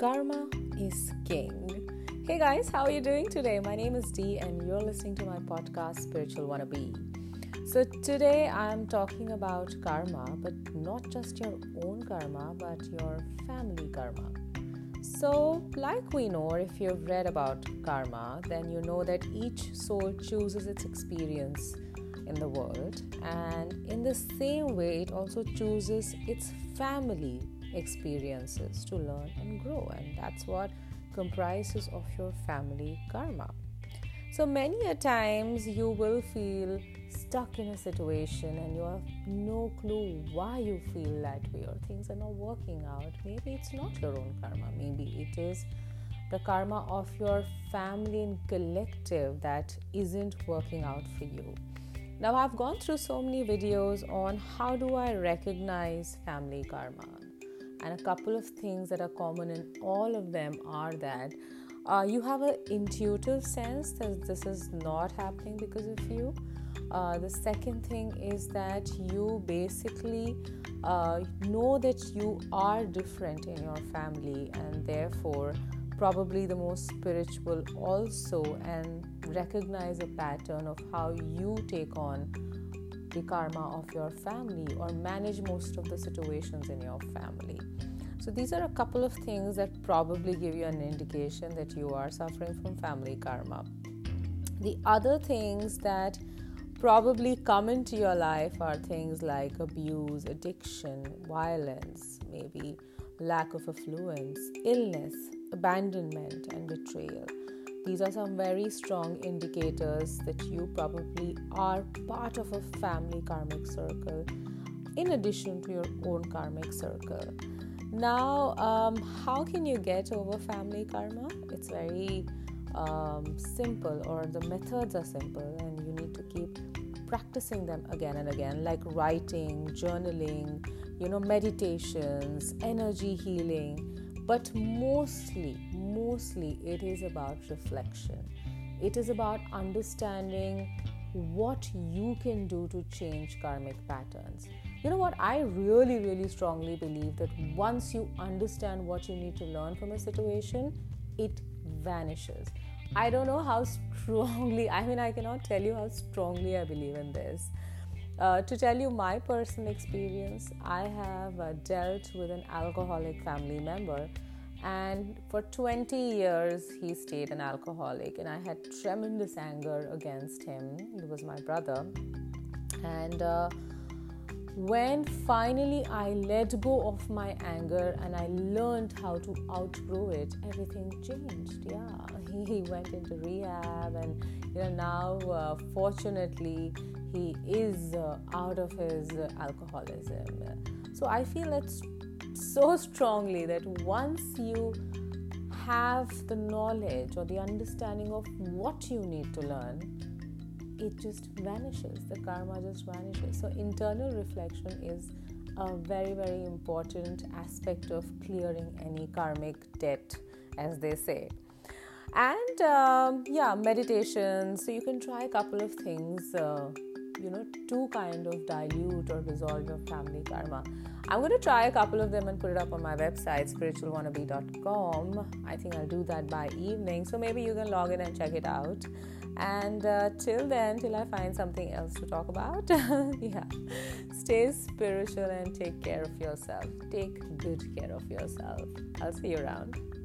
Karma is King. Hey guys, how are you doing today? My name is Dee, and you're listening to my podcast, Spiritual Wannabe. So, today I'm talking about karma, but not just your own karma, but your family karma. So, like we know, if you've read about karma, then you know that each soul chooses its experience in the world, and in the same way, it also chooses its family experiences to learn and grow, and that's what comprises of your family karma. So many a times you will feel stuck in a situation and you have no clue why you feel that way or things are not working out. Maybe it's not your own karma, maybe it is the karma of your family and collective that isn't working out for you. Now, I've gone through so many videos on how do I recognize family karma, and a couple of things that are common in all of them are that uh, you have an intuitive sense that this is not happening because of you. Uh, the second thing is that you basically uh, know that you are different in your family and therefore probably the most spiritual also and recognize a pattern of how you take on the karma of your family or manage most of the situations in your family. So, these are a couple of things that probably give you an indication that you are suffering from family karma. The other things that probably come into your life are things like abuse, addiction, violence, maybe lack of affluence, illness, abandonment, and betrayal. These are some very strong indicators that you probably are part of a family karmic circle in addition to your own karmic circle. Now, um, how can you get over family karma? It's very um, simple, or the methods are simple, and you need to keep practicing them again and again, like writing, journaling, you know, meditations, energy healing. But mostly, mostly, it is about reflection. It is about understanding what you can do to change karmic patterns. You know what? I really, really strongly believe that once you understand what you need to learn from a situation, it vanishes. I don't know how strongly, I mean, I cannot tell you how strongly I believe in this. Uh, to tell you my personal experience, I have uh, dealt with an alcoholic family member, and for 20 years he stayed an alcoholic, and I had tremendous anger against him. He was my brother, and uh, when finally I let go of my anger and I learned how to outgrow it, everything changed. Yeah, he went into rehab, and you know now, uh, fortunately, he is uh, out of his uh, alcoholism. So I feel it so strongly that once you have the knowledge or the understanding of what you need to learn, it just vanishes. The karma just vanishes. So internal reflection is a very, very important aspect of clearing any karmic debt, as they say and um, yeah meditation so you can try a couple of things uh, you know to kind of dilute or dissolve your family karma. I'm going to try a couple of them and put it up on my website spiritualwannabe.com i think i'll do that by evening so maybe you can log in and check it out. And uh, till then till i find something else to talk about yeah stay spiritual and take care of yourself. Take good care of yourself. I'll see you around